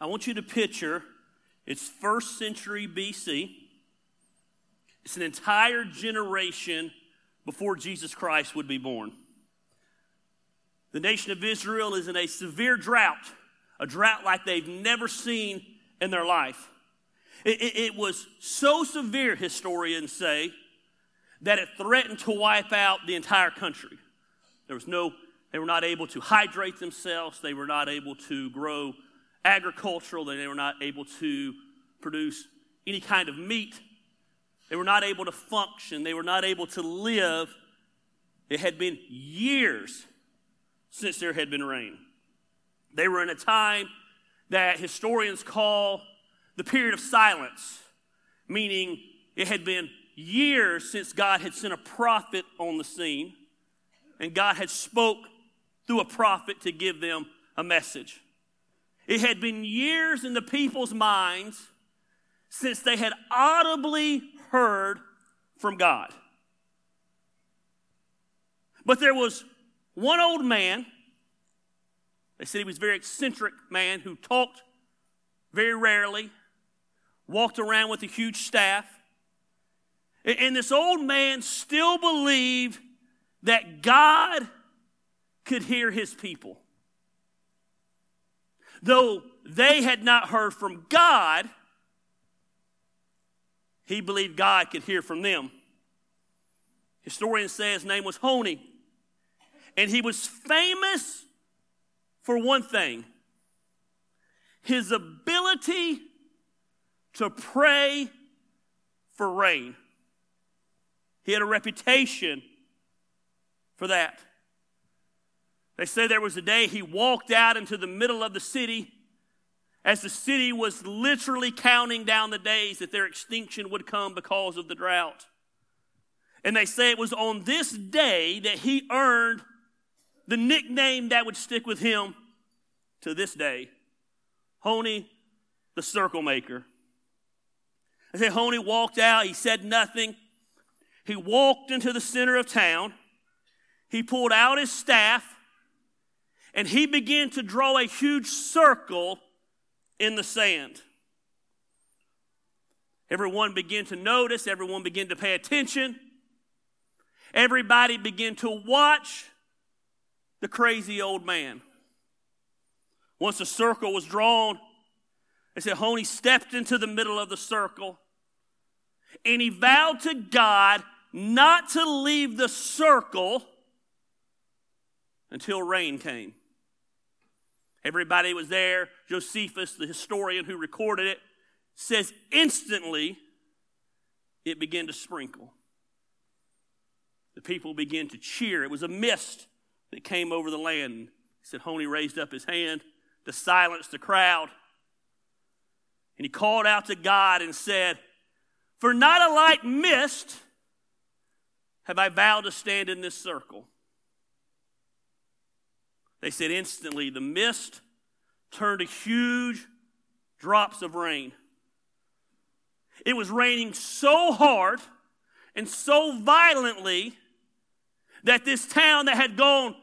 I want you to picture it's first century BC. It's an entire generation before Jesus Christ would be born. The nation of Israel is in a severe drought, a drought like they've never seen in their life. It, it, it, was so severe, historians say, that it threatened to wipe out the entire country. There was no, they were not able to hydrate themselves, they were not able to grow agricultural, they were not able to produce any kind of meat. They were not able to function, they were not able to live. It had been years since there had been rain. They were in a time that historians call the period of silence, meaning it had been years since God had sent a prophet on the scene and God had spoke through a prophet to give them a message. It had been years in the people's minds since they had audibly heard from God. But there was one old man, they said he was a very eccentric man who talked very rarely, walked around with a huge staff. And this old man still believed that God could hear his people. Though they had not heard from God, he believed God could hear from them. Historians say his name was Honi. And he was famous for one thing his ability to pray for rain. He had a reputation for that. They say there was a day he walked out into the middle of the city as the city was literally counting down the days that their extinction would come because of the drought. And they say it was on this day that he earned the nickname that would stick with him to this day Honi the Circle Maker. I say Honi walked out, he said nothing. He walked into the center of town, he pulled out his staff, and he began to draw a huge circle in the sand. Everyone began to notice, everyone began to pay attention. Everybody began to watch the crazy old man. Once the circle was drawn, they said Honi stepped into the middle of the circle and he vowed to God not to leave the circle until rain came. Everybody was there. Josephus, the historian who recorded it, says instantly it began to sprinkle. The people began to cheer. It was a mist that came over the land. He said Honi raised up his hand to silence the crowd. And he called out to God and said, For not a light mist have I vowed to stand in this circle. They said instantly the mist turned to huge drops of rain. It was raining so hard and so violently that this town that had gone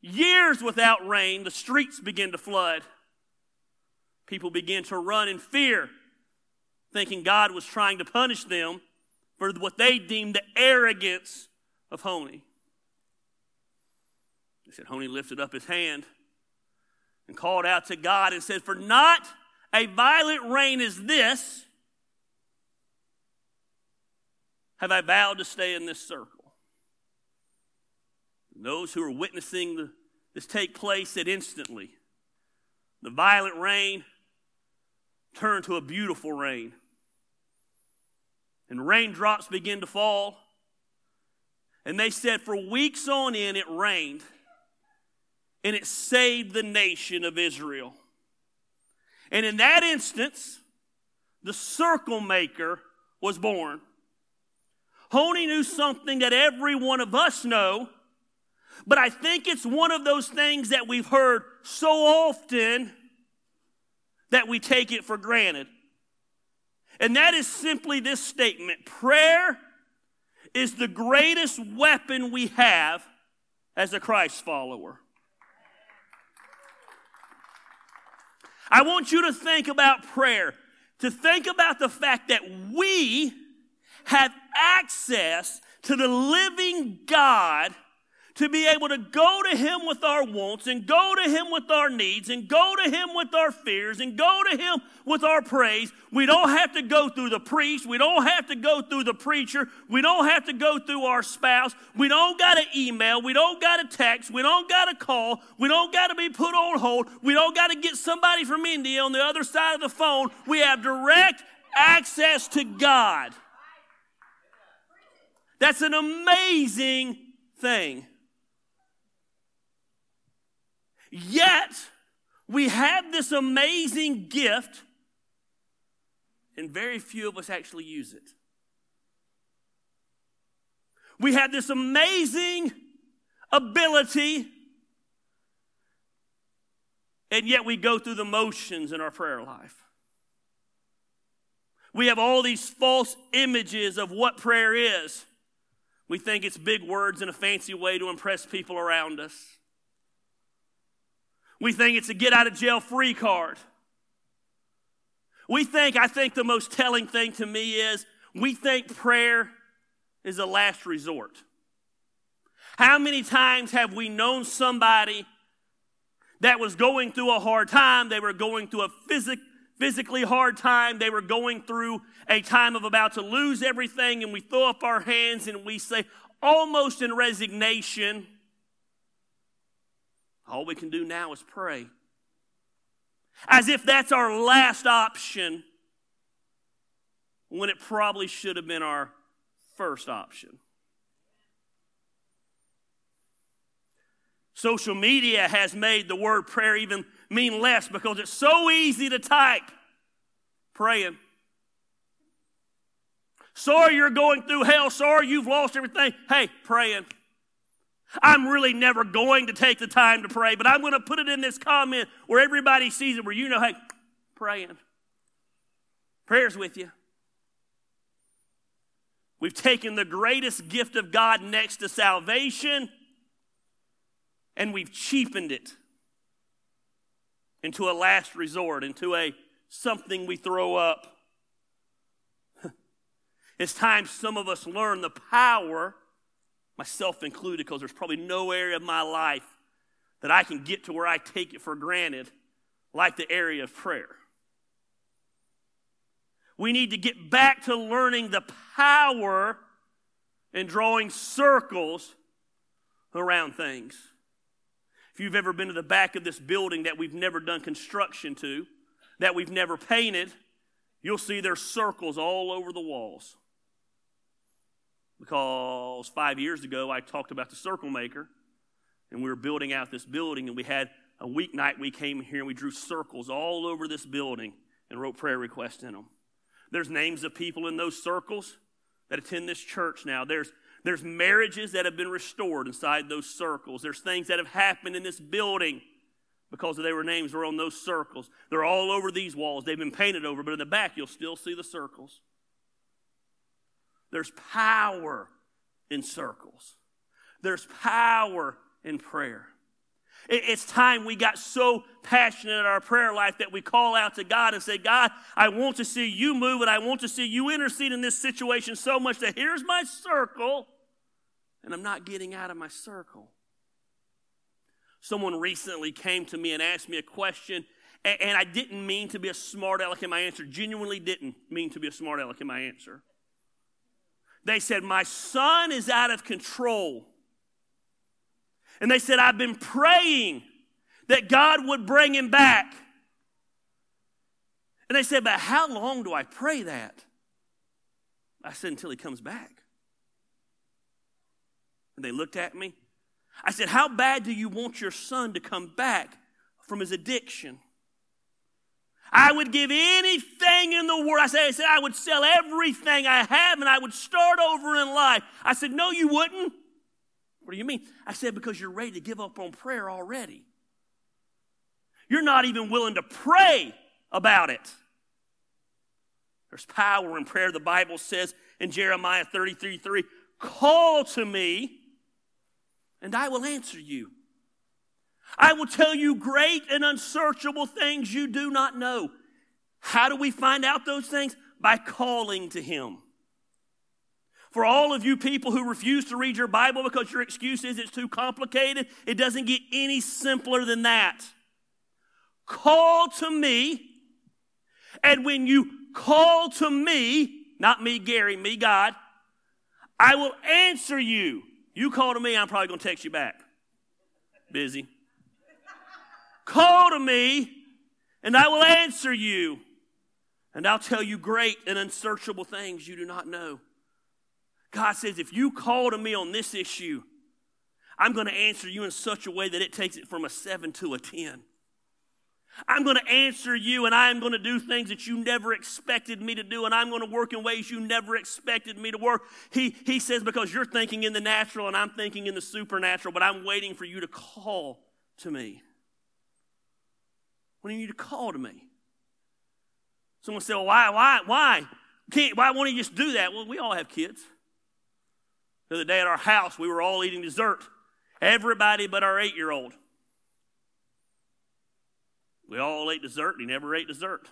years without rain, the streets began to flood. People began to run in fear, thinking God was trying to punish them for what they deemed the arrogance of Honi. He said, Honi lifted up his hand and called out to God and said, For not a violent rain is this, have I vowed to stay in this circle. And those who were witnessing the, this take place said instantly, the violent rain turned to a beautiful rain. And raindrops began to fall. And they said, for weeks on end, it rained and it saved the nation of Israel. And in that instance, the circle maker was born. Honi knew something that every one of us know, but I think it's one of those things that we've heard so often that we take it for granted. And that is simply this statement prayer is the greatest weapon we have as a Christ follower. I want you to think about prayer, to think about the fact that we have access to the living God to be able to go to Him with our wants and go to Him with our needs and go to Him with our fears and go to Him with our praise. We don't have to go through the priest. We don't have to go through the preacher. We don't have to go through our spouse. We don't got to email. We don't got to text. We don't got to call. We don't got to be put on hold. We don't got to get somebody from India on the other side of the phone. We have direct access to God. That's an amazing thing. Yet, we have this amazing gift, and very few of us actually use it. We have this amazing ability, and yet we go through the motions in our prayer life. We have all these false images of what prayer is. We think it's big words and a fancy way to impress people around us. We think it's a get out of jail free card. We think, I think the most telling thing to me is we think prayer is a last resort. How many times have we known somebody that was going through a hard time? They were going through a physic, physically hard time. They were going through a time of about to lose everything, and we throw up our hands and we say, almost in resignation, all we can do now is pray. As if that's our last option when it probably should have been our first option. Social media has made the word prayer even mean less because it's so easy to type praying. Sorry you're going through hell. Sorry you've lost everything. Hey, praying. I'm really never going to take the time to pray, but I'm going to put it in this comment where everybody sees it, where you know, hey, praying. Prayer's with you. We've taken the greatest gift of God next to salvation and we've cheapened it into a last resort, into a something we throw up. it's time some of us learn the power myself included, because there's probably no area of my life that I can get to where I take it for granted like the area of prayer. We need to get back to learning the power in drawing circles around things. If you've ever been to the back of this building that we've never done construction to, that we've never painted, you'll see there's circles all over the walls because five years ago I talked about the circle maker, and we were building out this building, and we had a weeknight we came here and we drew circles all over this building and wrote prayer requests in them. There's names of people in those circles that attend this church now. There's there's marriages that have been restored inside those circles. There's things that have happened in this building because their names were on those circles. They're all over these walls. They've been painted over, but in the back you'll still see the circles. There's power in circles, there's power in prayer. It's time we got so passionate in our prayer life that we call out to God and say, God, I want to see you move and I want to see you intercede in this situation so much that here's my circle and I'm not getting out of my circle. Someone recently came to me and asked me a question, and I didn't mean to be a smart aleck in my answer, genuinely didn't mean to be a smart aleck in my answer. They said, My son is out of control. And they said, I've been praying that God would bring him back. And they said, But how long do I pray that? I said, Until he comes back. And they looked at me. I said, How bad do you want your son to come back from his addiction? I would give anything in the world. I said, I said, I would sell everything I have and I would start over in life. I said, No, you wouldn't. What do you mean? I said, Because you're ready to give up on prayer already. You're not even willing to pray about it. There's power in prayer. The Bible says in Jeremiah 33 3, Call to me and I will answer you. I will tell you great and unsearchable things you do not know. How do we find out those things? By calling to Him. For all of you people who refuse to read your Bible because your excuse is it's too complicated, it doesn't get any simpler than that. Call to me, and when you call to me, not me, Gary, me, God, I will answer you. You call to me, I'm probably going to text you back. Busy. Call to me, and I will answer you, and I'll tell you great and unsearchable things you do not know. God says, if you call to me on this issue, I'm going to answer you in such a way that it takes it from a seven to a 10. I'm going to answer you and I'm going to do things that you never expected me to do and I'm going to work in ways you never expected me to work. He, he says, because you're thinking in the natural and I'm thinking in the supernatural, but I'm waiting for you to call to me. When you need to call to me. Someone said, well, why, why, why? Can't, why won't he just do that? Well, we all have kids. The other day at our house, we were all eating dessert. Everybody but our eight year old. We all ate dessert, and he never ate dessert.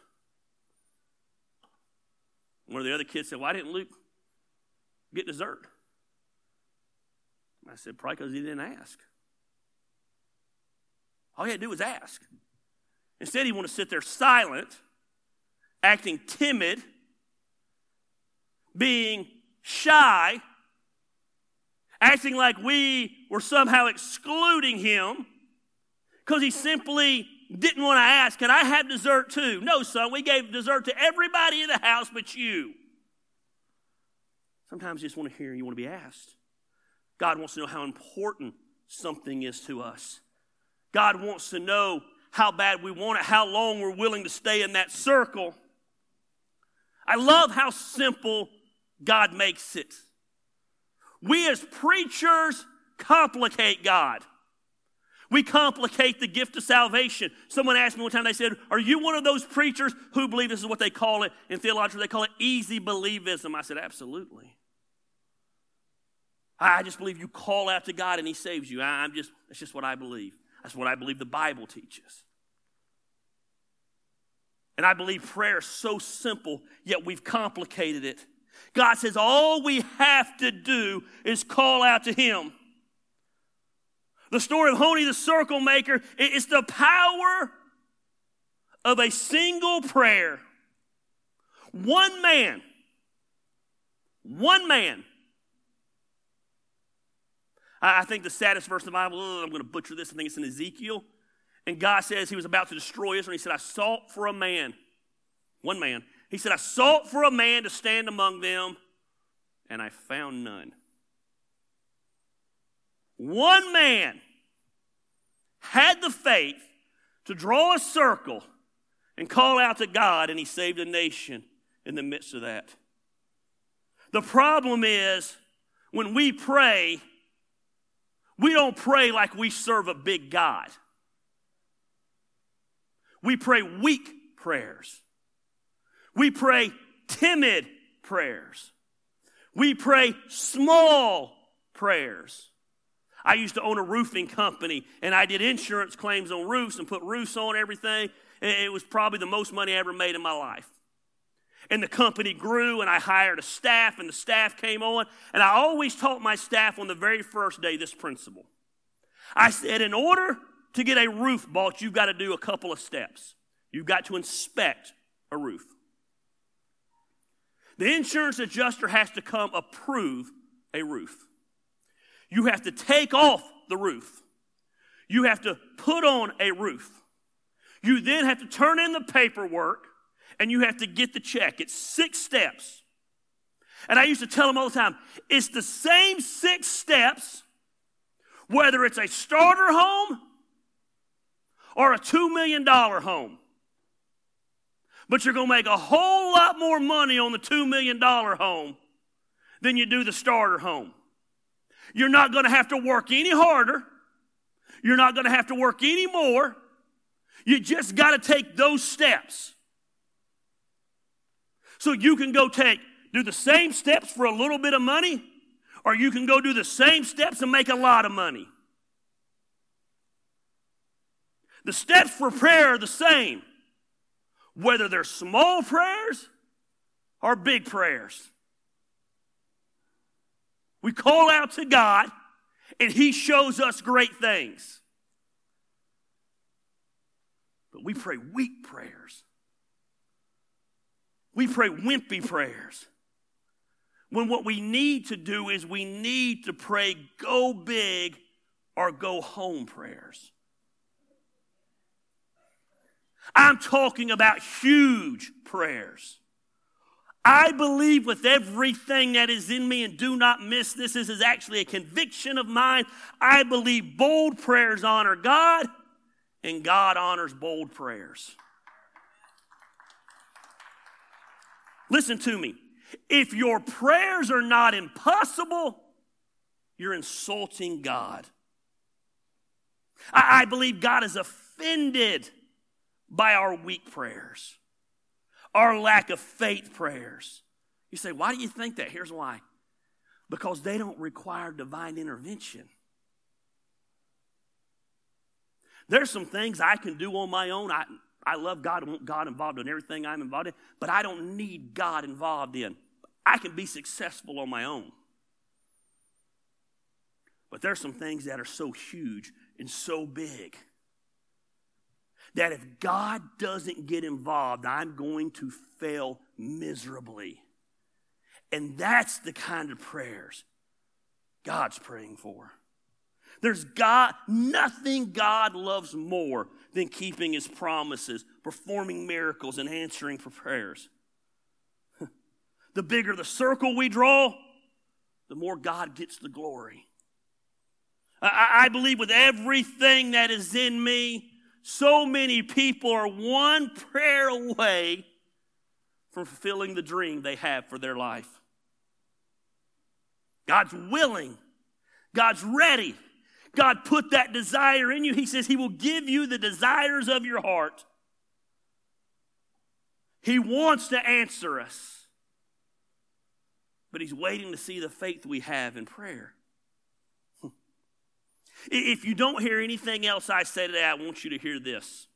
One of the other kids said, Why didn't Luke get dessert? I said, Probably because he didn't ask. All he had to do was ask. Instead, he wanted to sit there silent, acting timid, being shy, acting like we were somehow excluding him because he simply didn't want to ask, Can I have dessert too? No, son, we gave dessert to everybody in the house but you. Sometimes you just want to hear, you want to be asked. God wants to know how important something is to us. God wants to know how bad we want it, how long we're willing to stay in that circle. I love how simple God makes it. We as preachers complicate God. We complicate the gift of salvation. Someone asked me one time, they said, Are you one of those preachers who believe this is what they call it in theology? They call it easy believism. I said, Absolutely. I just believe you call out to God and He saves you. I'm just, that's just what I believe. That's what I believe the Bible teaches. And I believe prayer is so simple, yet we've complicated it. God says all we have to do is call out to Him. The story of Honi the circle maker is the power of a single prayer. One man, one man. I think the saddest verse in the Bible, I'm going to butcher this, I think it's in Ezekiel. And God says he was about to destroy Israel. He said, I sought for a man, one man. He said, I sought for a man to stand among them, and I found none. One man had the faith to draw a circle and call out to God, and he saved a nation in the midst of that. The problem is when we pray, we don't pray like we serve a big God. We pray weak prayers. We pray timid prayers. We pray small prayers. I used to own a roofing company and I did insurance claims on roofs and put roofs on everything. It was probably the most money I ever made in my life. And the company grew and I hired a staff and the staff came on. And I always taught my staff on the very first day this principle. I said, in order to get a roof bought, you've got to do a couple of steps. You've got to inspect a roof. The insurance adjuster has to come approve a roof. You have to take off the roof. You have to put on a roof. You then have to turn in the paperwork and you have to get the check. It's six steps. And I used to tell them all the time it's the same six steps, whether it's a starter home or a $2 million home but you're going to make a whole lot more money on the $2 million home than you do the starter home. You're not going to have to work any harder. You're not going to have to work any more. You just got to take those steps. So you can go take, do the same steps for a little bit of money, or you can go do the same steps and make a lot of money. The steps for prayer are the same, whether they're small prayers or big prayers. We call out to God, and He shows us great things. But we pray weak prayers. We pray wimpy prayers. When what we need to do is we need to pray go big or go home prayers. I'm talking about huge prayers. I believe with everything that is in me, and do not miss this. This is actually a conviction of mine. I believe bold prayers honor God, and God honors bold prayers. Listen to me. If your prayers are not impossible, you're insulting God. I, I believe God is offended by our weak prayers, our lack of faith prayers. You say, why do you think that? Here's why because they don't require divine intervention. There's some things I can do on my own. I, I love God and want God involved in everything I'm involved in, but I don't need God involved in. I can be successful on my own. But there's some things that are so huge and so big that if God doesn't get involved, I'm going to fail miserably. And that's the kind of prayers God's praying for. There's God, nothing God loves more than keeping his promises, performing miracles, and answering for prayers. the bigger the circle we draw, the more God gets the glory. I, I believe with everything that is in me, so many people are one prayer away from fulfilling the dream they have for their life. God's willing, God's ready. God put that desire in you. He says He will give you the desires of your heart. He wants to answer us, but He's waiting to see the faith we have in prayer. If you don't hear anything else I say today, I want you to hear this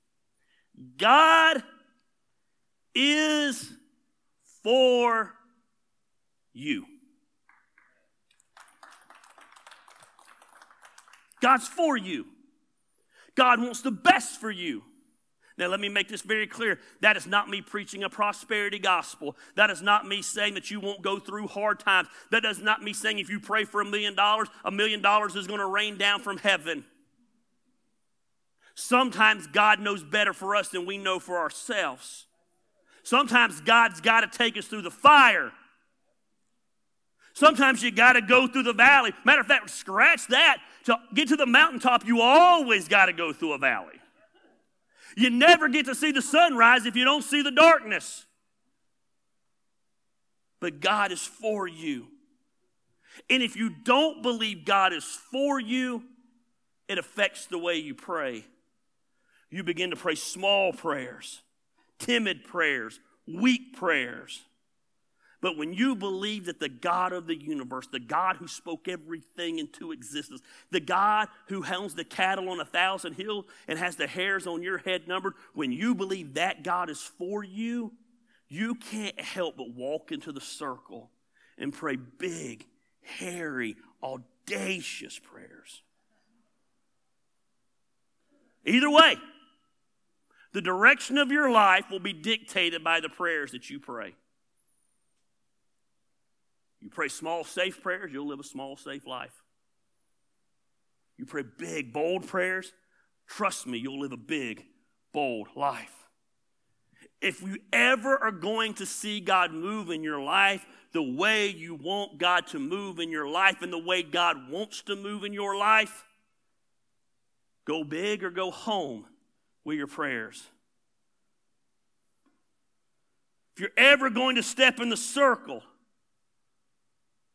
God is for you. God's for you. God wants the best for you. Now, let me make this very clear. That is not me preaching a prosperity gospel. That is not me saying that you won't go through hard times. That is not me saying if you pray for a million dollars, a million dollars is going to rain down from heaven. Sometimes God knows better for us than we know for ourselves. Sometimes God's got to take us through the fire. Sometimes you got to go through the valley. Matter of fact, scratch that. To get to the mountaintop, you always got to go through a valley. You never get to see the sunrise if you don't see the darkness. But God is for you. And if you don't believe God is for you, it affects the way you pray. You begin to pray small prayers, timid prayers, weak prayers. But when you believe that the God of the universe, the God who spoke everything into existence, the God who hounds the cattle on a thousand hills and has the hairs on your head numbered, when you believe that God is for you, you can't help but walk into the circle and pray big, hairy, audacious prayers. Either way, the direction of your life will be dictated by the prayers that you pray. You pray small, safe prayers, you'll live a small, safe life. You pray big, bold prayers, trust me, you'll live a big, bold life. If you ever are going to see God move in your life the way you want God to move in your life and the way God wants to move in your life, go big or go home with your prayers. If you're ever going to step in the circle,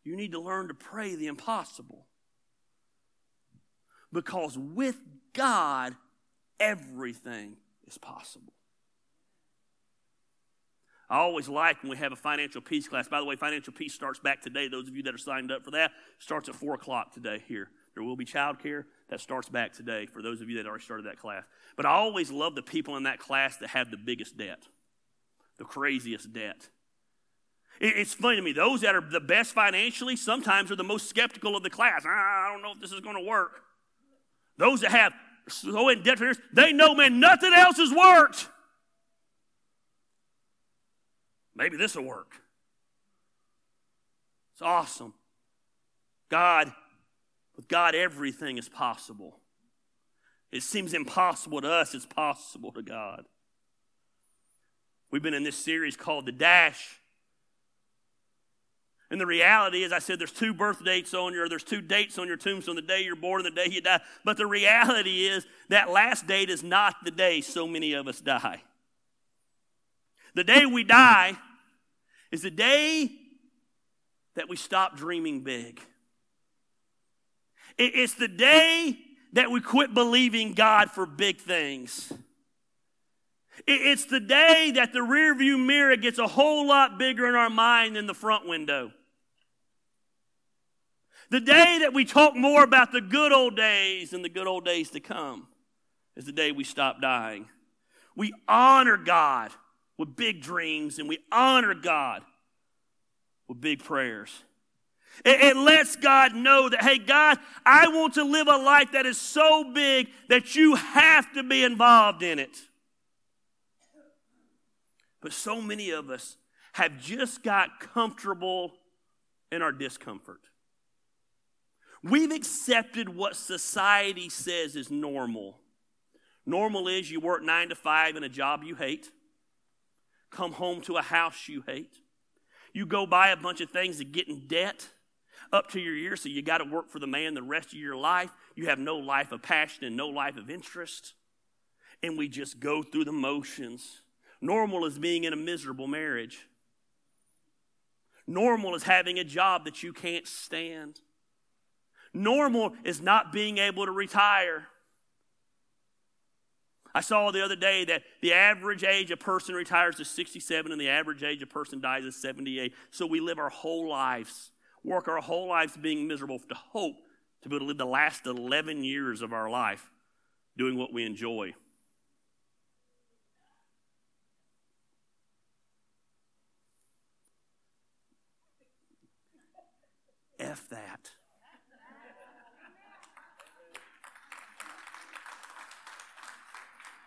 you need to learn to pray the impossible. Because with God, everything is possible. I always like when we have a financial peace class. By the way, financial peace starts back today. Those of you that are signed up for that starts at four o'clock today here. There will be childcare. That starts back today for those of you that already started that class. But I always love the people in that class that have the biggest debt, the craziest debt. It's funny to me, those that are the best financially sometimes are the most skeptical of the class. I don't know if this is going to work. Those that have so in debt, they know, man, nothing else has worked. Maybe this will work. It's awesome. God, with God, everything is possible. It seems impossible to us, it's possible to God. We've been in this series called The Dash. And the reality is, I said there's two birth dates on your, there's two dates on your tombstone, the day you're born and the day you die. But the reality is, that last date is not the day so many of us die. The day we die is the day that we stop dreaming big. It's the day that we quit believing God for big things. It's the day that the rearview mirror gets a whole lot bigger in our mind than the front window. The day that we talk more about the good old days and the good old days to come is the day we stop dying. We honor God with big dreams and we honor God with big prayers. It, it, lets God know that, hey, God, I want to live a life that is so big that you have to be involved in it. But so many of us have just got comfortable in our discomfort. We've accepted what society says is normal. Normal is you work nine to five in a job you hate, come home to a house you hate, you go buy a bunch of things to get in debt up to your ears, so you got to work for the man the rest of your life. You have no life of passion and no life of interest. And we just go through the motions. Normal is being in a miserable marriage. Normal is having a job that you can't stand. Normal is not being able to retire. I saw the other day that the average age a person retires is 67 and the average age a person dies is 78. So we live our whole lives, work our whole lives being miserable to hope to be able to live the last 11 years of our life doing what we enjoy. F that.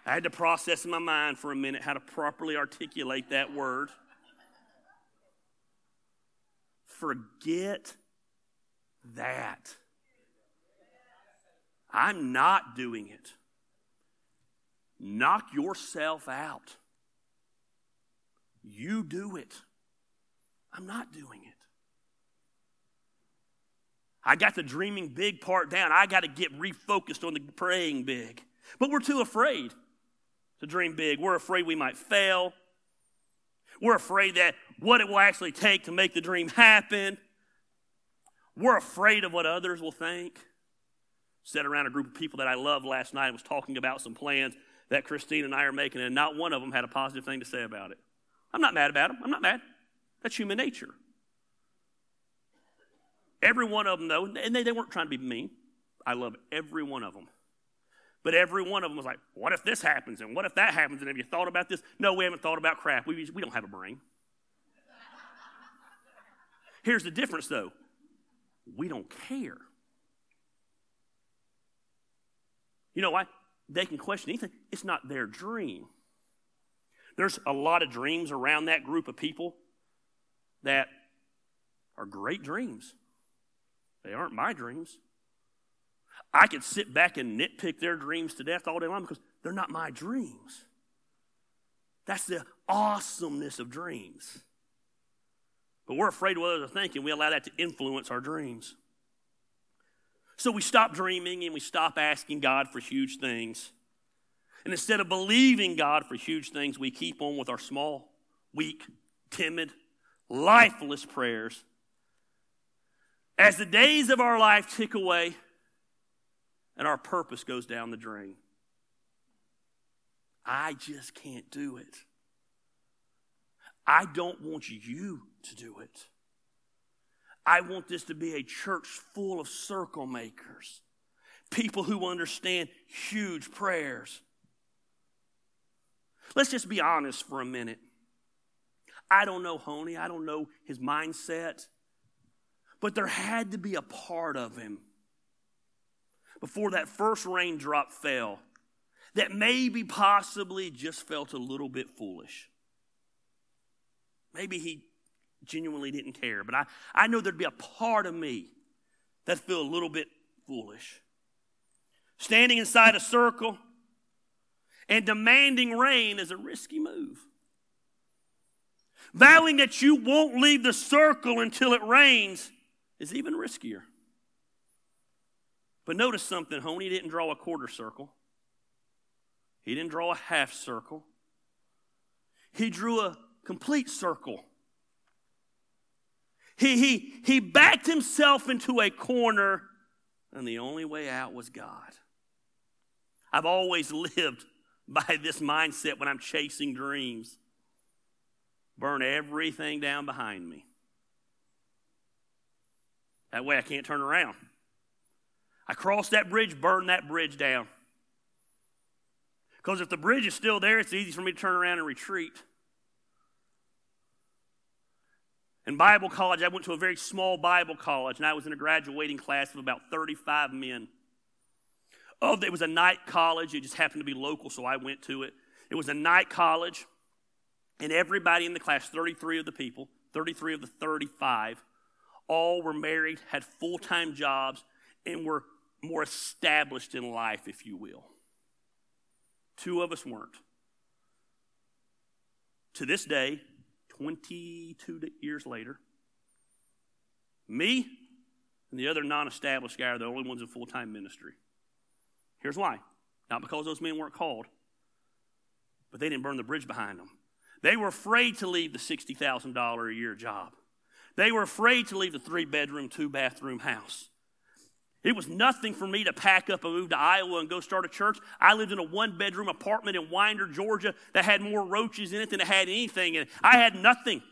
I had to process in my mind for a minute how to properly articulate that word. Forget that. I'm not doing it. Knock yourself out. You do it. I'm not doing it. I got the dreaming big part down. I got to get refocused on the praying big. But we're too afraid to dream big. We're afraid we might fail. We're afraid that what it will actually take to make the dream happen. We're afraid of what others will think. Sat around a group of people that I love last night and was talking about some plans that Christine and I are making, and not one of them had a positive thing to say about it. I'm not mad about them. I'm not mad. That's human nature. Every one of them, though, and they, they weren't trying to be mean. I love every one of them. But every one of them was like, what if this happens? And what if that happens? And have you thought about this? No, we haven't thought about crap. We, we don't have a brain. Here's the difference, though we don't care. You know why? They can question anything, it's not their dream. There's a lot of dreams around that group of people that are great dreams. They aren't my dreams. I could sit back and nitpick their dreams to death all day long because they're not my dreams. That's the awesomeness of dreams. But we're afraid of what others are thinking. We allow that to influence our dreams. So we stop dreaming and we stop asking God for huge things. And instead of believing God for huge things, we keep on with our small, weak, timid, lifeless prayers. As the days of our life tick away, and our purpose goes down the drain. I just can't do it. I don't want you to do it. I want this to be a church full of circle makers, people who understand huge prayers. Let's just be honest for a minute. I don't know Honi, I don't know his mindset, but there had to be a part of him before that first raindrop fell that maybe possibly just felt a little bit foolish. Maybe he genuinely didn't care, but I, I know there'd be a part of me that feel a little bit foolish. Standing inside a circle and demanding rain is a risky move. Vowing that you won't leave the circle until it rains is even riskier. But notice something, Honi didn't draw a quarter circle. He didn't draw a half circle. He drew a complete circle. He, he, he backed himself into a corner, and the only way out was God. I've always lived by this mindset when I'm chasing dreams burn everything down behind me. That way I can't turn around. I cross that bridge, burn that bridge down. Because if the bridge is still there, it's easy for me to turn around and retreat. In Bible college, I went to a very small Bible college, and I was in a graduating class of about 35 men. Oh, it was a night college. It just happened to be local, so I went to it. It was a night college, and everybody in the class, 33 of the people, 33 of the 35, all were married, had full time jobs, and were more established in life, if you will. Two of us weren't. To this day, 22 years later, me and the other non established guy are the only ones in full time ministry. Here's why not because those men weren't called, but they didn't burn the bridge behind them. They were afraid to leave the $60,000 a year job. They were afraid to leave the three bedroom, two bathroom house. It was nothing for me to pack up and move to Iowa and go start a church. I lived in a one bedroom apartment in Winder, Georgia that had more roaches in it than it had anything in. I had nothing.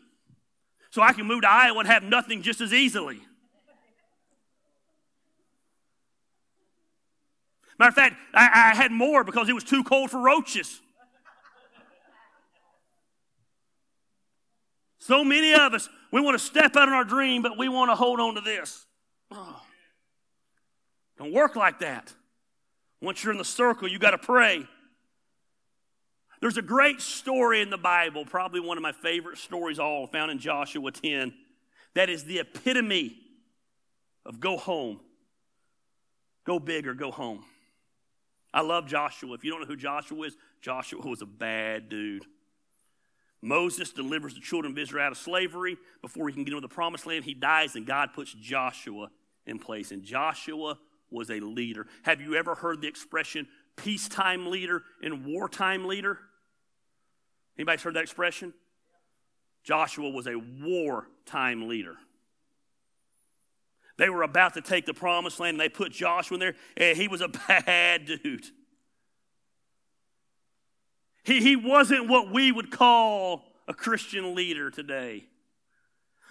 So I can move to Iowa and have nothing just as easily. Matter of fact, I, I had more because it was too cold for roaches. So many of us, we want to step out on our dream, but we want to hold on to this. Oh. Don't work like that. Once you're in the circle, you got to pray. There's a great story in the Bible, probably one of my favorite stories all, found in Joshua 10, that is the epitome of go home. Go big or go home. I love Joshua. If you don't know who Joshua is, Joshua was a bad dude. Moses delivers the children of Israel out of slavery. Before he can get into the promised land, he dies, and God puts Joshua in place. And Joshua was a leader. Have you ever heard the expression peacetime leader and wartime leader? Anybody heard that expression? Joshua was a wartime leader. They were about to take the promised land and they put Joshua in there, and he was a bad dude. He, he wasn't what we would call a Christian leader today.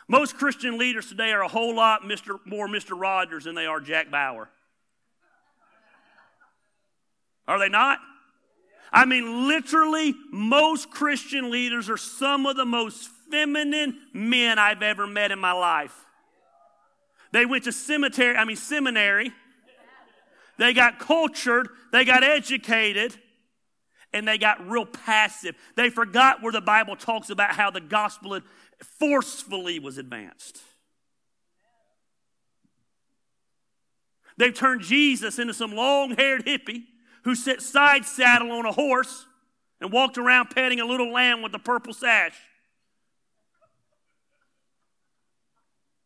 Most Christian leaders today are a whole lot Mr., more Mr. Rogers than they are Jack Bauer. Are they not? I mean, literally, most Christian leaders are some of the most feminine men I've ever met in my life. They went to cemetery, I mean seminary. They got cultured, they got educated, and they got real passive. They forgot where the Bible talks about how the gospel forcefully was advanced. They've turned Jesus into some long haired hippie who sat side saddle on a horse and walked around petting a little lamb with a purple sash.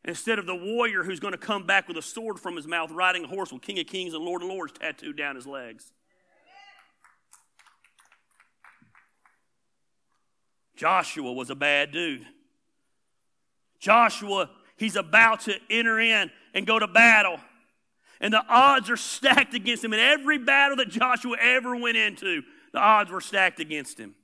Instead of the warrior who's going to come back with a sword from his mouth, riding a horse with King of Kings and Lord of Lords tattooed down his legs. Joshua was a bad dude. Joshua, he's about to enter in and go to battle and the odds are stacked against him. In every battle that Joshua ever went into, the odds were stacked against him.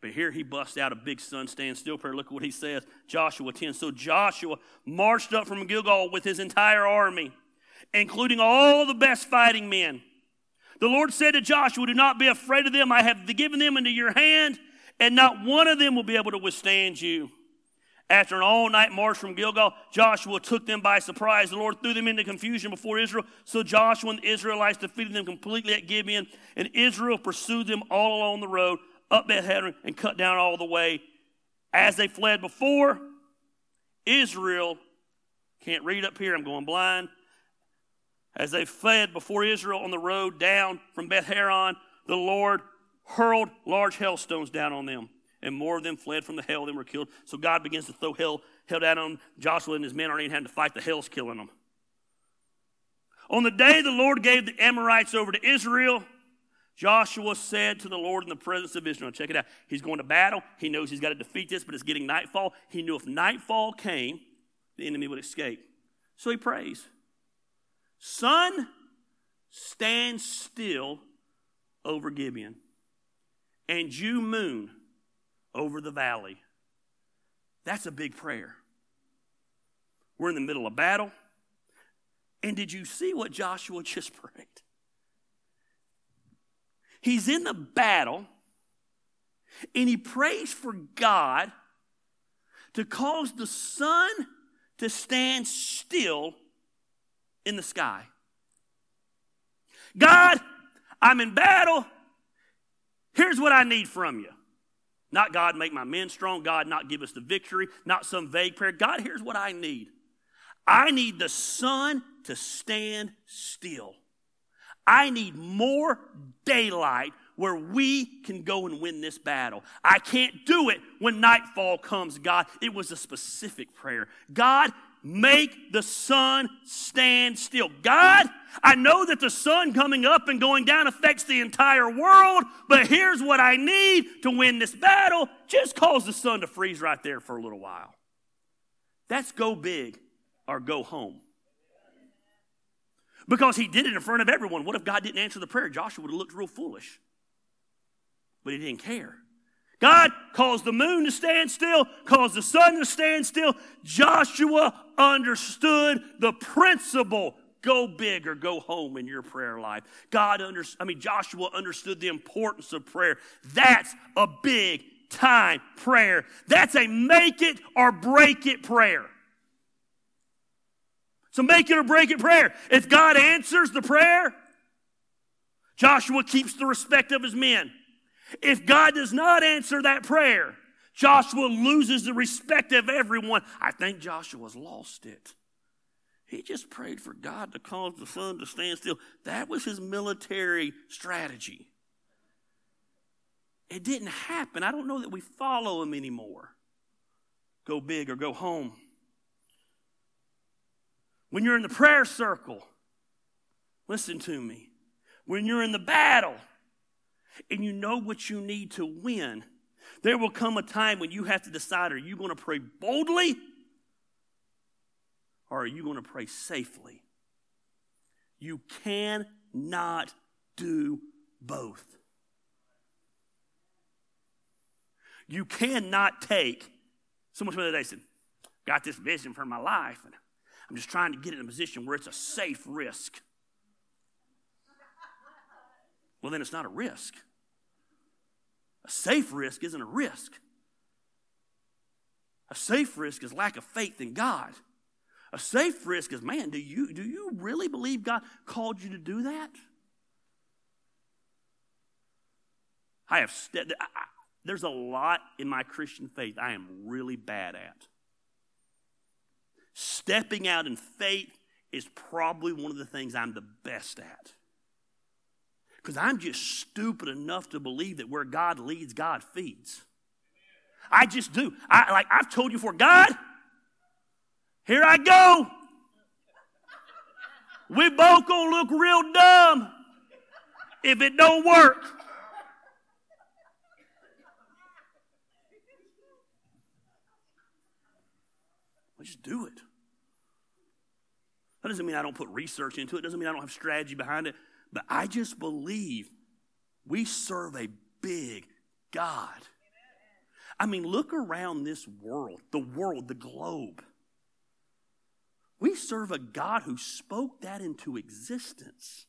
But here he busts out a big sun stand still prayer. Look at what he says. Joshua 10. So Joshua marched up from Gilgal with his entire army including all the best fighting men. The Lord said to Joshua, Do not be afraid of them. I have given them into your hand, and not one of them will be able to withstand you. After an all night march from Gilgal, Joshua took them by surprise. The Lord threw them into confusion before Israel. So Joshua and the Israelites defeated them completely at Gibeon, and Israel pursued them all along the road up Beth Horon and cut down all the way. As they fled before, Israel, can't read up here, I'm going blind. As they fled before Israel on the road down from Beth Horon, the Lord hurled large hailstones down on them, and more of them fled from the hail than were killed. So God begins to throw hail, hail down on Joshua and his men aren't even having to fight, the hail's killing them. On the day the Lord gave the Amorites over to Israel, Joshua said to the Lord in the presence of Israel, check it out. He's going to battle. He knows he's got to defeat this, but it's getting nightfall. He knew if nightfall came, the enemy would escape. So he prays. Sun, stand still over Gibeon, and you, moon, over the valley. That's a big prayer. We're in the middle of battle. And did you see what Joshua just prayed? He's in the battle and he prays for God to cause the sun to stand still in the sky. God, I'm in battle. Here's what I need from you. Not God, make my men strong. God, not give us the victory. Not some vague prayer. God, here's what I need. I need the sun to stand still. I need more daylight where we can go and win this battle. I can't do it when nightfall comes, God. It was a specific prayer. God, make the sun stand still. God, I know that the sun coming up and going down affects the entire world, but here's what I need to win this battle. Just cause the sun to freeze right there for a little while. That's go big or go home. Because he did it in front of everyone. What if God didn't answer the prayer? Joshua would have looked real foolish. But he didn't care. God caused the moon to stand still, caused the sun to stand still. Joshua understood the principle go big or go home in your prayer life. God under, I mean Joshua understood the importance of prayer. That's a big time prayer. That's a make it or break it prayer. So make it or break it prayer. If God answers the prayer, Joshua keeps the respect of his men. If God does not answer that prayer, Joshua loses the respect of everyone. I think Joshua's lost it. He just prayed for God to cause the sun to stand still. That was his military strategy. It didn't happen. I don't know that we follow him anymore. Go big or go home. When you're in the prayer circle, listen to me. When you're in the battle, and you know what you need to win, there will come a time when you have to decide are you going to pray boldly or are you going to pray safely? You cannot do both. You cannot take, someone told me today said, got this vision for my life, and I'm just trying to get in a position where it's a safe risk. Well, then it's not a risk. A safe risk isn't a risk. A safe risk is lack of faith in God. A safe risk is, man, do you, do you really believe God called you to do that? I have, st- I, I, there's a lot in my Christian faith I am really bad at. Stepping out in faith is probably one of the things I'm the best at. Because I'm just stupid enough to believe that where God leads, God feeds. I just do. I like I've told you for God, here I go. We both gonna look real dumb if it don't work. I just do it. That doesn't mean I don't put research into it. Doesn't mean I don't have strategy behind it. But I just believe we serve a big God. I mean, look around this world, the world, the globe. We serve a God who spoke that into existence.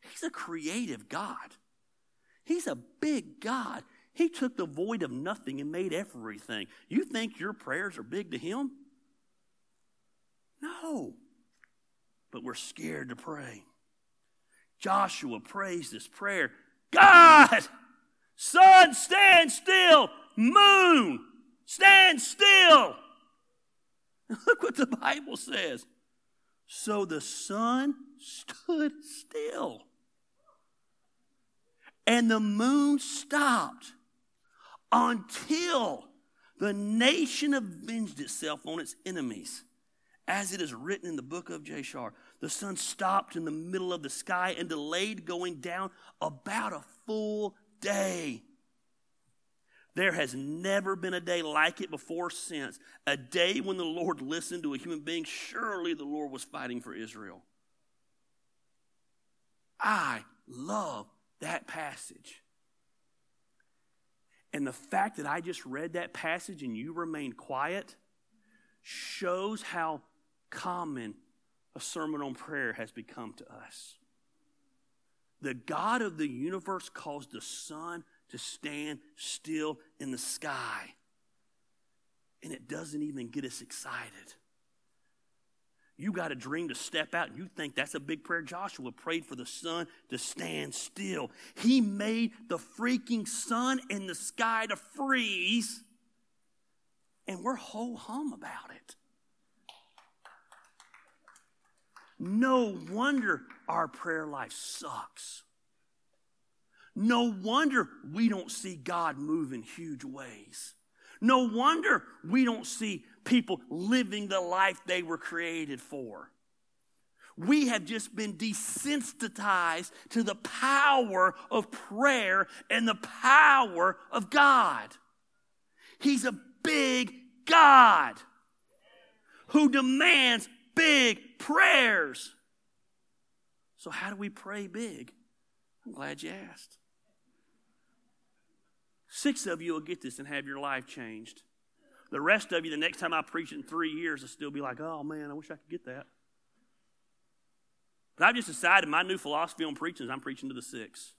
He's a creative God. He's a big God. He took the void of nothing and made everything. You think your prayers are big to Him? No. But we're scared to pray. Joshua prays this prayer God, sun, stand still. Moon, stand still. Look what the Bible says. So the sun stood still, and the moon stopped until the nation avenged itself on its enemies. As it is written in the book of Jashar, the sun stopped in the middle of the sky and delayed going down about a full day. There has never been a day like it before since. A day when the Lord listened to a human being. Surely the Lord was fighting for Israel. I love that passage. And the fact that I just read that passage and you remain quiet shows how common a sermon on prayer has become to us. The God of the universe caused the sun to stand still in the sky. And it doesn't even get us excited. You got a dream to step out and you think that's a big prayer. Joshua prayed for the sun to stand still. He made the freaking sun in the sky to freeze. And we're ho hum about it. No wonder our prayer life sucks. No wonder we don't see God move in huge ways. No wonder we don't see people living the life they were created for. We have just been desensitized to the power of prayer and the power of God. He's a big God who demands big prayers. So, how do we pray big? I'm glad you asked. Six of you will get this and have your life changed. The rest of you, the next time I preach in three years, will still be like, oh man, I wish I could get that. But I've just decided my new philosophy on preaching is I'm preaching to the six.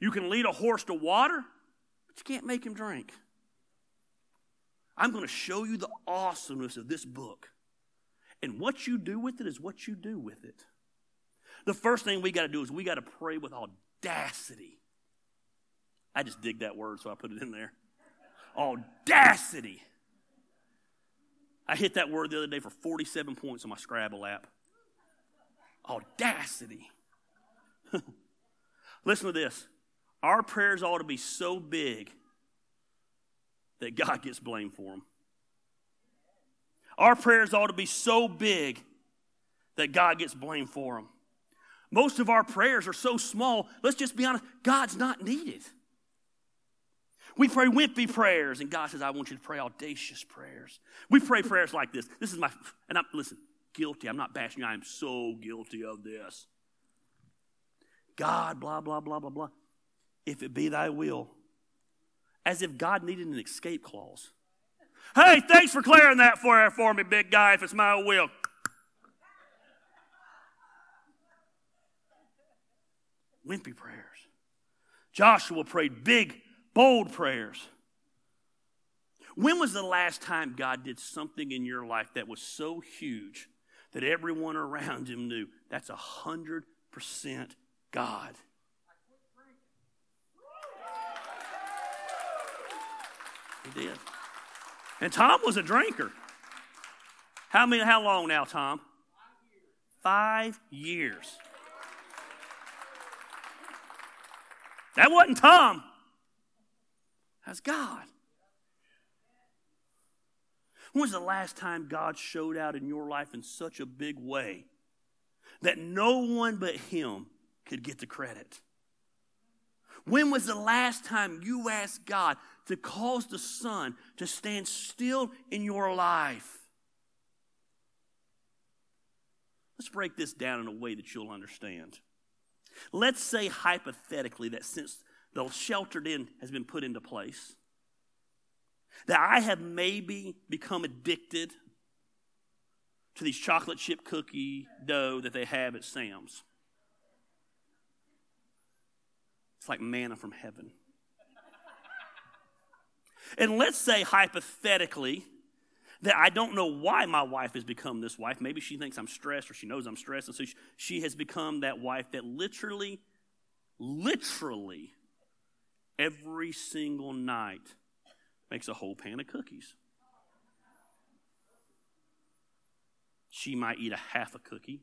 You can lead a horse to water, but you can't make him drink. I'm going to show you the awesomeness of this book. And what you do with it is what you do with it. The first thing we got to do is we got to pray with audacity. I just dig that word, so I put it in there. Audacity. I hit that word the other day for 47 points on my Scrabble app. Audacity. Listen to this. Our prayers ought to be so big that God gets blamed for them. Our prayers ought to be so big that God gets blamed for them. Most of our prayers are so small, let's just be honest, God's not needed. We pray wimpy prayers, and God says, I want you to pray audacious prayers. We pray prayers like this. This is my, and I'm, listen, guilty. I'm not bashing you. I am so guilty of this. God, blah, blah, blah, blah, blah. If it be thy will. As if God needed an escape clause. Hey, thanks for clearing that for, for me, big guy, if it's my will. Wimpy prayers. Joshua prayed big bold prayers. When was the last time God did something in your life that was so huge that everyone around him knew that's a hundred percent God? He did. And Tom was a drinker. How many how long now, Tom? Five years. That wasn't Tom. That's God. When was the last time God showed out in your life in such a big way that no one but Him could get the credit? When was the last time you asked God to cause the sun to stand still in your life? Let's break this down in a way that you'll understand. Let's say hypothetically that since the sheltered in has been put into place. that I have maybe become addicted to these chocolate chip cookie dough that they have at Sam's. It's like manna from heaven. And let's say hypothetically that I don't know why my wife has become this wife. Maybe she thinks I'm stressed or she knows I'm stressed. And so she, she has become that wife that literally, literally, every single night makes a whole pan of cookies. She might eat a half a cookie.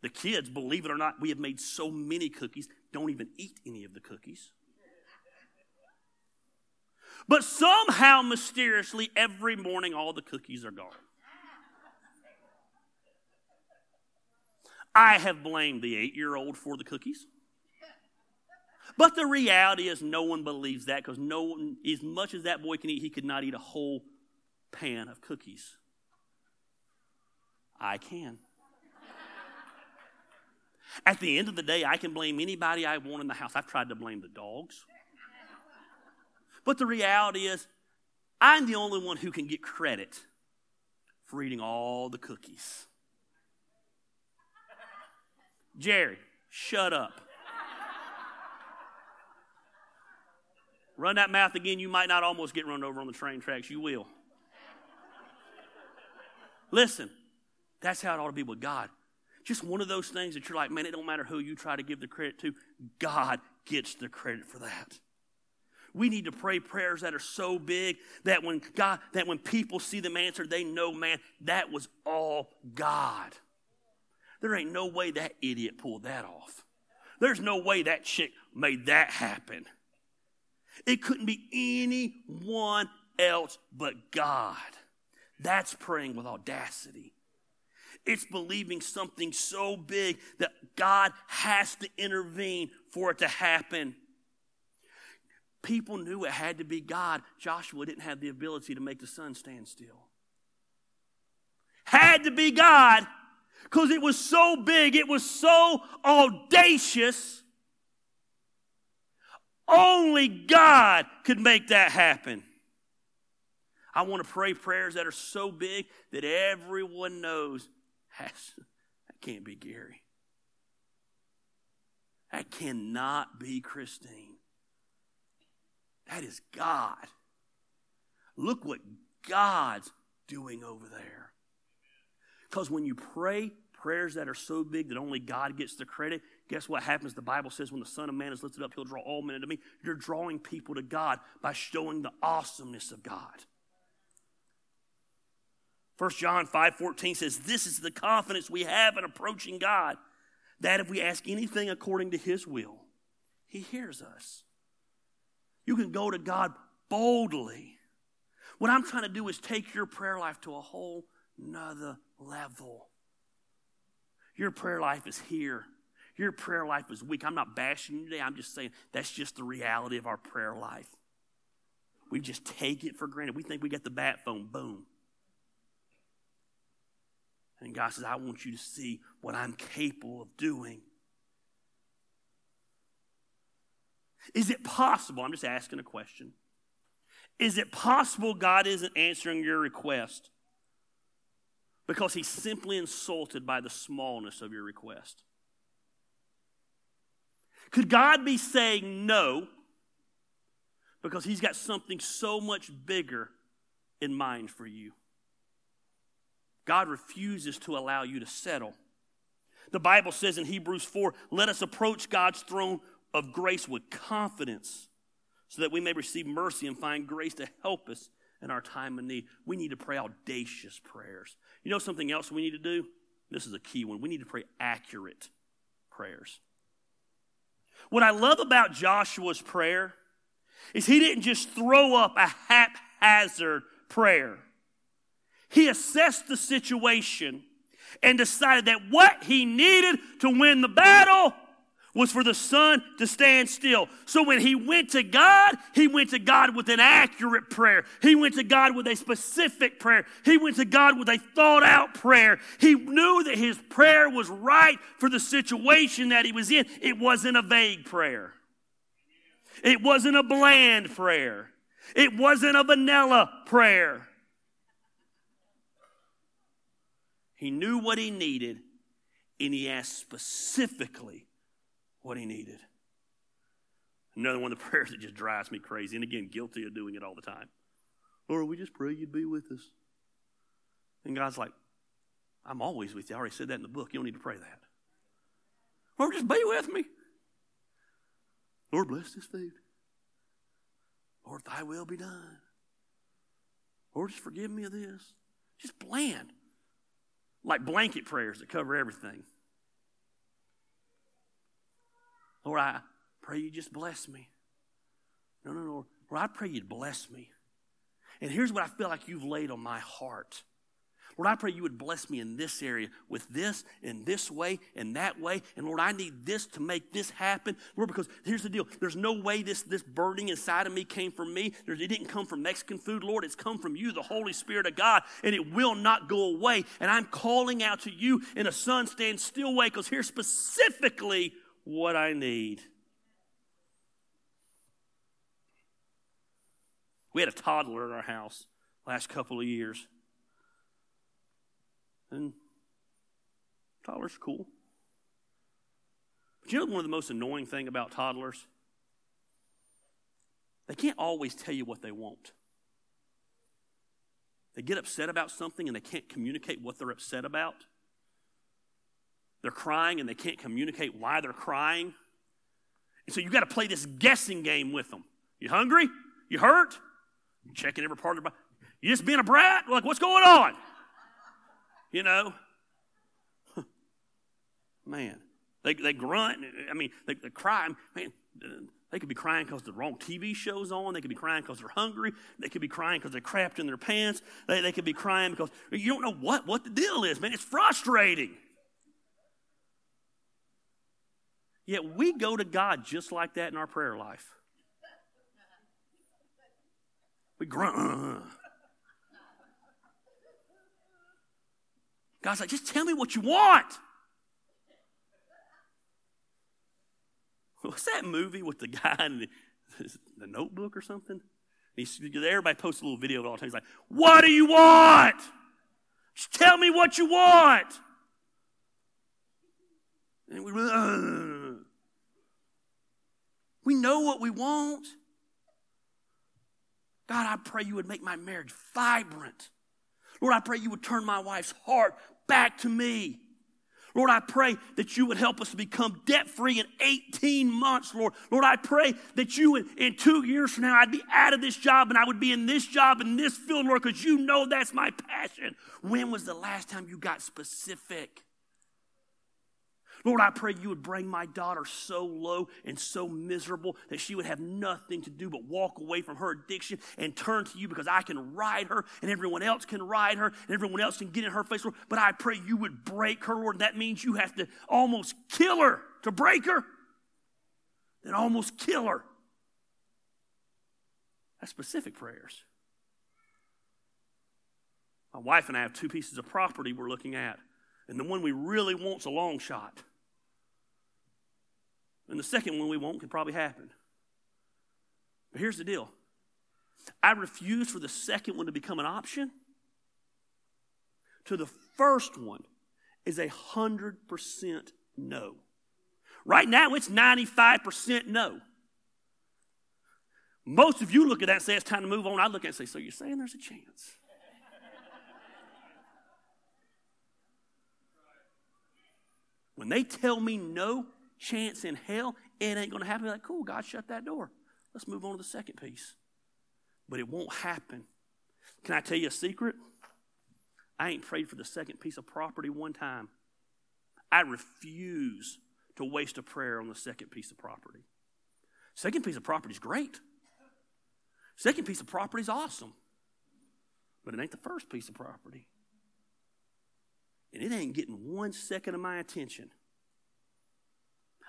The kids, believe it or not, we have made so many cookies, don't even eat any of the cookies. But somehow, mysteriously, every morning all the cookies are gone. I have blamed the eight year old for the cookies. But the reality is, no one believes that because no one, as much as that boy can eat, he could not eat a whole pan of cookies. I can. At the end of the day, I can blame anybody I want in the house. I've tried to blame the dogs. But the reality is, I'm the only one who can get credit for eating all the cookies. Jerry, shut up. Run that mouth again, you might not almost get run over on the train tracks. You will. Listen, that's how it ought to be with God. Just one of those things that you're like, man, it don't matter who you try to give the credit to, God gets the credit for that. We need to pray prayers that are so big that when God, that when people see them answered, they know, man, that was all God. There ain't no way that idiot pulled that off. There's no way that chick made that happen. It couldn't be anyone else but God. That's praying with audacity. It's believing something so big that God has to intervene for it to happen. People knew it had to be God. Joshua didn't have the ability to make the sun stand still. Had to be God because it was so big, it was so audacious. Only God could make that happen. I want to pray prayers that are so big that everyone knows that can't be Gary. That cannot be Christine. That is God. Look what God's doing over there. Because when you pray prayers that are so big that only God gets the credit, guess what happens? The Bible says when the Son of Man is lifted up, he'll draw all men into me. You're drawing people to God by showing the awesomeness of God. 1 John 5 14 says, This is the confidence we have in approaching God, that if we ask anything according to his will, he hears us. You can go to God boldly. What I'm trying to do is take your prayer life to a whole nother level. Your prayer life is here. Your prayer life is weak. I'm not bashing you today. I'm just saying that's just the reality of our prayer life. We just take it for granted. We think we got the bat phone, boom. And God says, I want you to see what I'm capable of doing. Is it possible? I'm just asking a question. Is it possible God isn't answering your request because he's simply insulted by the smallness of your request? Could God be saying no because he's got something so much bigger in mind for you? God refuses to allow you to settle. The Bible says in Hebrews 4 let us approach God's throne of grace with confidence so that we may receive mercy and find grace to help us in our time of need. We need to pray audacious prayers. You know something else we need to do? This is a key one. We need to pray accurate prayers. What I love about Joshua's prayer is he didn't just throw up a haphazard prayer. He assessed the situation and decided that what he needed to win the battle was for the sun to stand still. So when he went to God, he went to God with an accurate prayer. He went to God with a specific prayer. He went to God with a thought out prayer. He knew that his prayer was right for the situation that he was in. It wasn't a vague prayer, it wasn't a bland prayer. It wasn't a vanilla prayer. He knew what he needed, and he asked specifically what he needed. Another one of the prayers that just drives me crazy, and again, guilty of doing it all the time. Lord, we just pray you'd be with us. And God's like, I'm always with you. I already said that in the book. You don't need to pray that. Lord, just be with me. Lord, bless this food. Lord, thy will be done. Lord, just forgive me of this. Just bland. Like blanket prayers that cover everything. Lord, I pray you just bless me. No, no, no. Lord, I pray you'd bless me. And here's what I feel like you've laid on my heart. Lord, I pray you would bless me in this area with this, in this way, and that way. And Lord, I need this to make this happen. Lord, because here's the deal. There's no way this, this burning inside of me came from me. There's, it didn't come from Mexican food, Lord. It's come from you, the Holy Spirit of God, and it will not go away. And I'm calling out to you in a sun stand still way because here's specifically what I need. We had a toddler in our house last couple of years. And toddlers are cool. But you know one of the most annoying thing about toddlers? They can't always tell you what they want. They get upset about something and they can't communicate what they're upset about. They're crying and they can't communicate why they're crying. And so you got to play this guessing game with them. You hungry? You hurt? You're checking every part of their body. You just being a brat? Like, what's going on? You know? Man, they, they grunt. I mean, they, they cry. Man, they could be crying because the wrong TV show's on. They could be crying because they're hungry. They could be crying because they're crapped in their pants. They, they could be crying because you don't know what, what the deal is, man. It's frustrating. Yet we go to God just like that in our prayer life. We grunt. God's like, just tell me what you want. What's that movie with the guy in the, the notebook or something? He's, everybody posts a little video of it all the time. He's like, What do you want? Just tell me what you want. And we, uh, we know what we want. God, I pray you would make my marriage vibrant. Lord, I pray you would turn my wife's heart back to me. Lord, I pray that you would help us to become debt free in 18 months, Lord. Lord, I pray that you, in, in two years from now, I'd be out of this job and I would be in this job in this field, Lord, because you know that's my passion. When was the last time you got specific? Lord, I pray you would bring my daughter so low and so miserable that she would have nothing to do but walk away from her addiction and turn to you because I can ride her and everyone else can ride her and everyone else can get in her face, Lord. But I pray you would break her, Lord. That means you have to almost kill her to break her, then almost kill her. That's specific prayers. My wife and I have two pieces of property we're looking at, and the one we really want's a long shot. And the second one we won't could probably happen. But here's the deal I refuse for the second one to become an option. To the first one is a 100% no. Right now, it's 95% no. Most of you look at that and say it's time to move on. I look at it and say, So you're saying there's a chance? When they tell me no, chance in hell it ain't going to happen. Like, cool, God shut that door. Let's move on to the second piece. But it won't happen. Can I tell you a secret? I ain't prayed for the second piece of property one time. I refuse to waste a prayer on the second piece of property. Second piece of property is great. Second piece of property is awesome. But it ain't the first piece of property. And it ain't getting one second of my attention.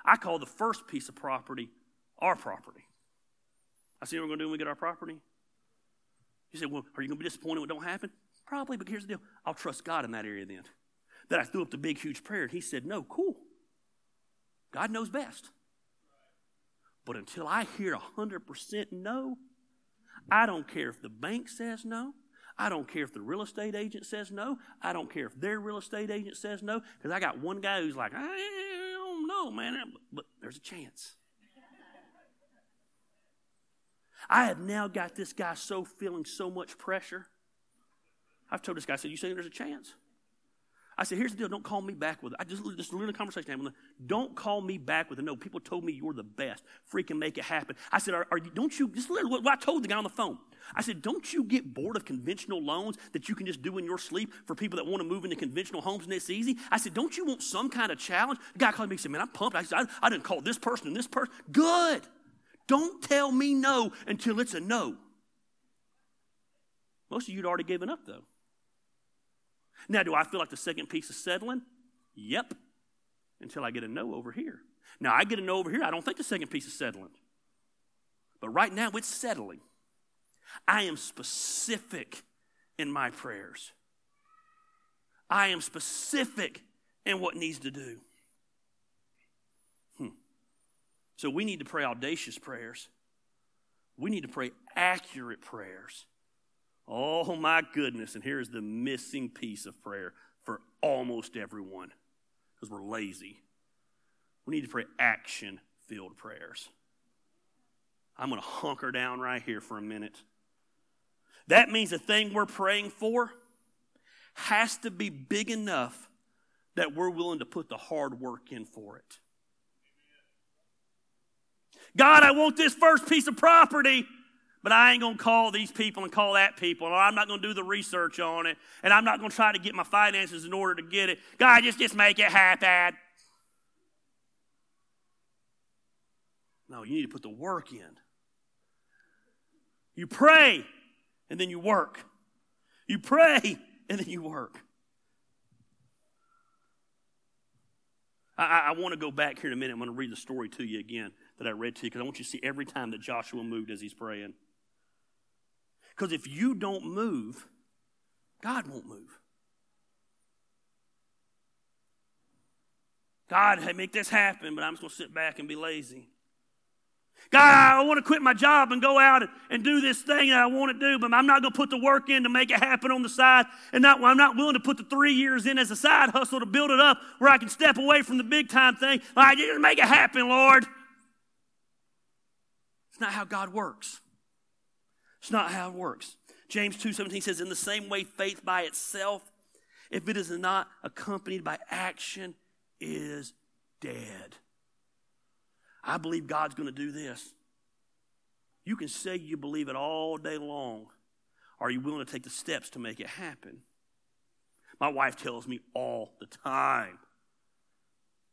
I call the first piece of property our property. I see what we're going to do when we get our property. You say, well, are you going to be disappointed when it don't happen? Probably, but here's the deal. I'll trust God in that area then. That I threw up the big, huge prayer, and he said, no, cool. God knows best. But until I hear 100% no, I don't care if the bank says no. I don't care if the real estate agent says no. I don't care if their real estate agent says no. Because I got one guy who's like, ah, don't know, man. But there's a chance. I have now got this guy so feeling so much pressure. I've told this guy, I said, You say there's a chance? I said, here's the deal. Don't call me back with it. I just, just learned a conversation. Don't call me back with it. No, people told me you're the best. Freaking make it happen. I said, are, are you, don't you, just literally what I told the guy on the phone. I said, don't you get bored of conventional loans that you can just do in your sleep for people that want to move into conventional homes and it's easy? I said, don't you want some kind of challenge? The guy called me and said, man, I'm pumped. I said, I, I didn't call this person and this person. Good. Don't tell me no until it's a no. Most of you had already given up, though. Now, do I feel like the second piece is settling? Yep. Until I get a no over here. Now, I get a no over here. I don't think the second piece is settling. But right now, it's settling. I am specific in my prayers. I am specific in what needs to do. Hmm. So we need to pray audacious prayers. We need to pray accurate prayers. Oh my goodness. And here's the missing piece of prayer for almost everyone because we're lazy. We need to pray action filled prayers. I'm going to hunker down right here for a minute. That means the thing we're praying for has to be big enough that we're willing to put the hard work in for it. God, I want this first piece of property. But I ain't going to call these people and call that people, or I'm not going to do the research on it, and I'm not going to try to get my finances in order to get it. God, just, just make it happen. No, you need to put the work in. You pray, and then you work. You pray, and then you work. I, I, want to go back here in a minute. I'm going to read the story to you again that I read to you because I want you to see every time that Joshua moved as he's praying. Because if you don't move, God won't move. God, make this happen, but I'm just going to sit back and be lazy. God, I want to quit my job and go out and, do this thing that I want to do, but I'm not going to put the work in to make it happen on the side. And not, I'm not willing to put the three years in as a side hustle to build it up where I can step away from the big time thing. I just make it happen, Lord. It's not how God works. It's not how it works. James 2:17 says, "In the same way, faith by itself, if it is not accompanied by action, is dead." I believe God's going to do this. You can say you believe it all day long. Are you willing to take the steps to make it happen? My wife tells me all the time.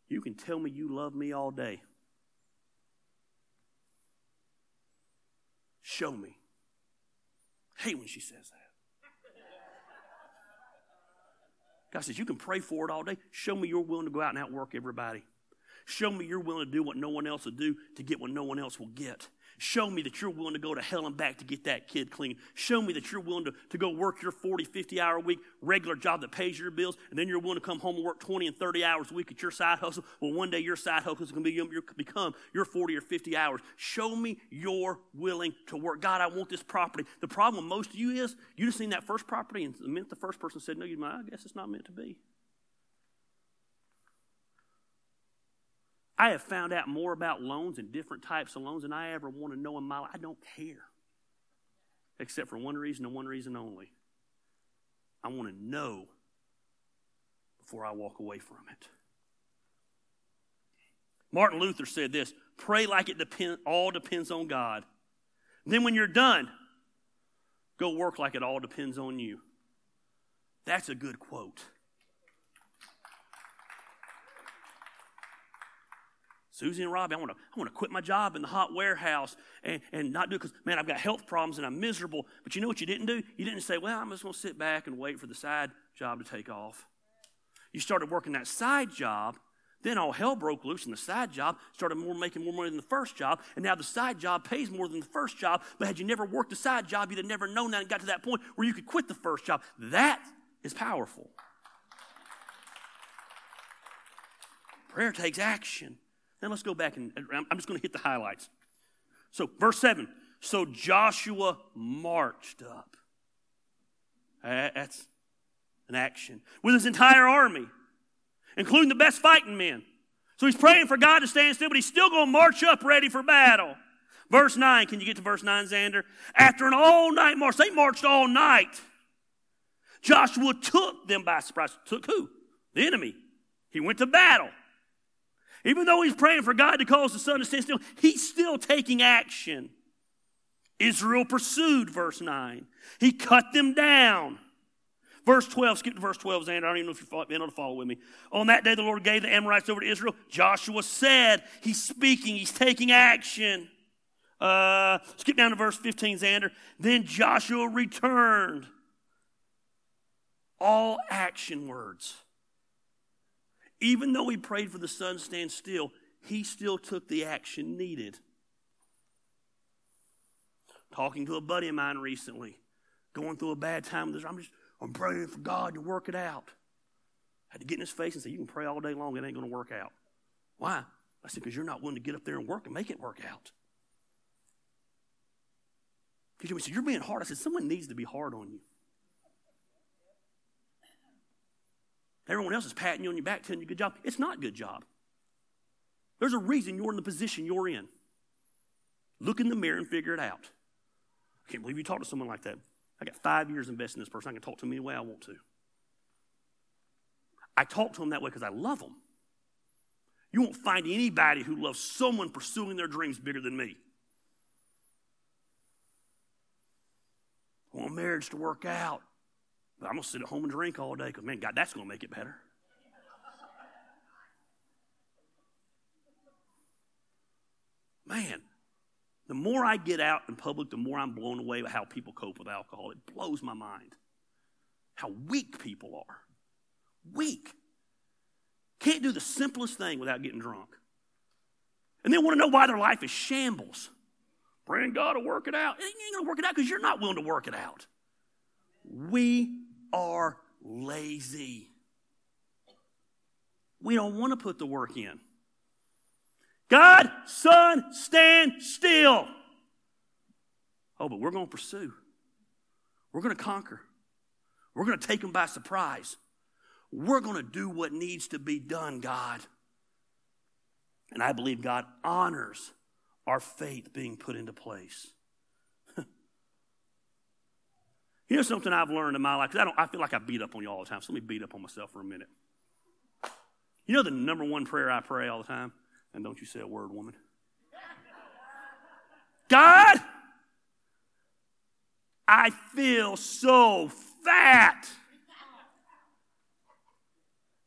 You can tell me you love me all day. Show me hate when she says that. God says, You can pray for it all day. Show me you're willing to go out and outwork everybody. Show me you're willing to do what no one else will do to get what no one else will get. Show me that you're willing to go to hell and back to get that kid clean. Show me that you're willing to, to go work your 40, 50 hour a week regular job that pays your bills, and then you're willing to come home and work 20 and 30 hours a week at your side hustle. Well, one day your side hustle is going to be, become your 40 or 50 hours. Show me you're willing to work. God, I want this property. The problem with most of you is you just seen that first property, and minute the first person said no, you I guess it's not meant to be. I have found out more about loans and different types of loans than I ever want to know in my life. I don't care. Except for one reason and one reason only. I want to know before I walk away from it. Martin Luther said this pray like it depend, all depends on God. then when you're done, go work like it all depends on you. That's a good quote. Susie and Robbie, I want to I want to quit my job in the hot warehouse and, and not do it because, man, I've got health problems and I'm miserable. But you know what you didn't do? You didn't say, well, I'm just going to sit back and wait for the side job to take off. You started working that side job. Then all hell broke loose in the side job, started more making more money than the first job, and now the side job pays more than the first job. But had you never worked the side job, you'd have never known that and got to that point where you could quit the first job. That is powerful. Prayer takes action. Now let's go back and I'm just going to hit the highlights. So, verse 7 So Joshua marched up. That's an action. With his entire army, including the best fighting men. So he's praying for God to stand still, but he's still going to march up ready for battle. Verse 9, can you get to verse 9, Xander? After an all night march, they marched all night. Joshua took them by surprise. Took who? The enemy. He went to battle. Even though he's praying for God to cause the sun to stand still, he's still taking action. Israel pursued, verse 9. He cut them down. Verse 12, skip to verse 12, Xander. I don't even know if you're being able to follow with me. On that day, the Lord gave the Amorites over to Israel. Joshua said, He's speaking, He's taking action. Uh, skip down to verse 15, Xander. Then Joshua returned. All action words. Even though he prayed for the sun to stand still, he still took the action needed. Talking to a buddy of mine recently, going through a bad time. I'm just, I'm praying for God to work it out. I had to get in his face and say, You can pray all day long, it ain't going to work out. Why? I said, Because you're not willing to get up there and work and make it work out. He said, You're being hard. I said, Someone needs to be hard on you. Everyone else is patting you on your back, telling you good job. It's not good job. There's a reason you're in the position you're in. Look in the mirror and figure it out. I can't believe you talk to someone like that. I got five years invested in this person. I can talk to him any way I want to. I talk to him that way because I love them. You won't find anybody who loves someone pursuing their dreams bigger than me. I want marriage to work out. I'm going to sit at home and drink all day because, man, God, that's going to make it better. Man, the more I get out in public, the more I'm blown away by how people cope with alcohol. It blows my mind. How weak people are. Weak. Can't do the simplest thing without getting drunk. And then want to know why their life is shambles. Praying God to work it out. It ain't going to work it out because you're not willing to work it out. We are lazy. We don't want to put the work in. God, sun, stand still. Oh, but we're going to pursue. We're going to conquer. We're going to take them by surprise. We're going to do what needs to be done, God. And I believe God honors our faith being put into place. Here's something I've learned in my life because I, don't, I feel like I beat up on you all the time. So let me beat up on myself for a minute. You know the number one prayer I pray all the time? And don't you say a word, woman. God, I feel so fat.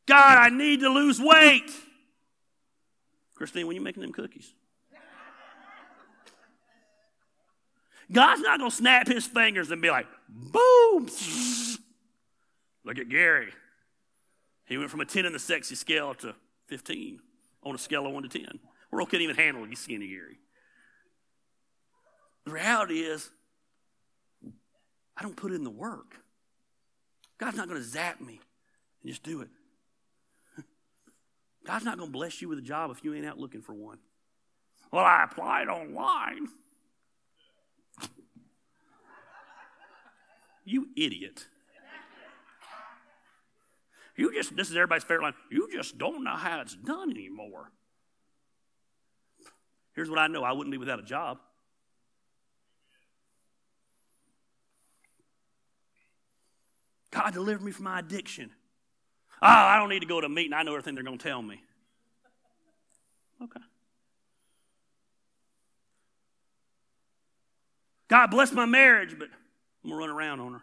God, I need to lose weight. Christine, when you making them cookies? God's not going to snap his fingers and be like, boom. Look at Gary. He went from a 10 in the sexy scale to 15 on a scale of 1 to 10. World couldn't even handle you skinny Gary. The reality is, I don't put in the work. God's not going to zap me and just do it. God's not going to bless you with a job if you ain't out looking for one. Well, I applied online. You idiot. You just, this is everybody's favorite line, you just don't know how it's done anymore. Here's what I know I wouldn't be without a job. God delivered me from my addiction. Oh, I don't need to go to a meeting. I know everything they're going to tell me. Okay. God bless my marriage, but I'm going to run around on her.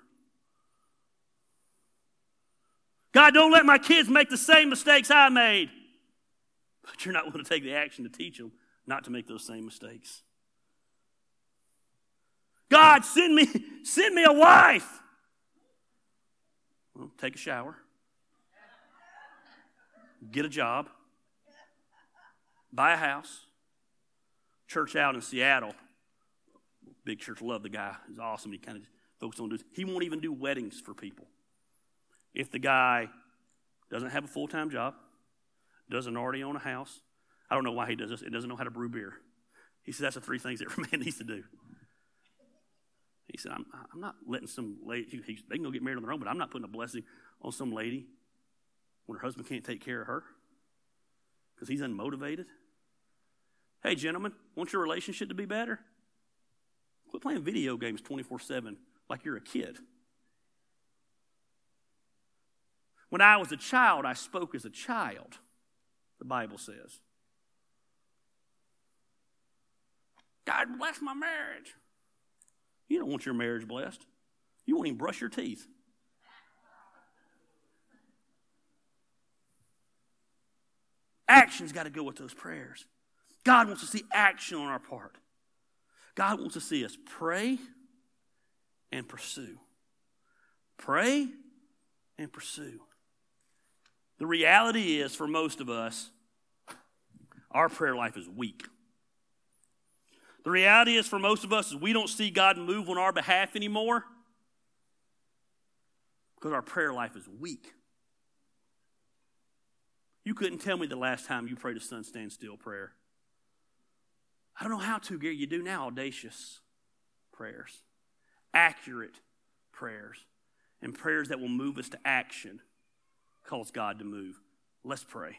God, don't let my kids make the same mistakes I made. But you're not willing to take the action to teach them not to make those same mistakes. God, send me, send me a wife. Well, take a shower, get a job, buy a house. Church out in Seattle, big church, love the guy. He's awesome. He kind of focused on this. He won't even do weddings for people. If the guy doesn't have a full time job, doesn't already own a house, I don't know why he does this, He doesn't know how to brew beer. He says that's the three things that every man needs to do. He said, I'm, I'm not letting some lady, they can go get married on their own, but I'm not putting a blessing on some lady when her husband can't take care of her because he's unmotivated. Hey, gentlemen, want your relationship to be better? Quit playing video games 24 7 like you're a kid. When I was a child, I spoke as a child, the Bible says. God bless my marriage. You don't want your marriage blessed. You won't even brush your teeth. Action's got to go with those prayers. God wants to see action on our part. God wants to see us pray and pursue. Pray and pursue. The reality is, for most of us, our prayer life is weak. The reality is, for most of us, is we don't see God move on our behalf anymore because our prayer life is weak. You couldn't tell me the last time you prayed a sun stand still prayer. I don't know how to, Gary. You do now audacious prayers, accurate prayers, and prayers that will move us to action, cause God to move. Let's pray.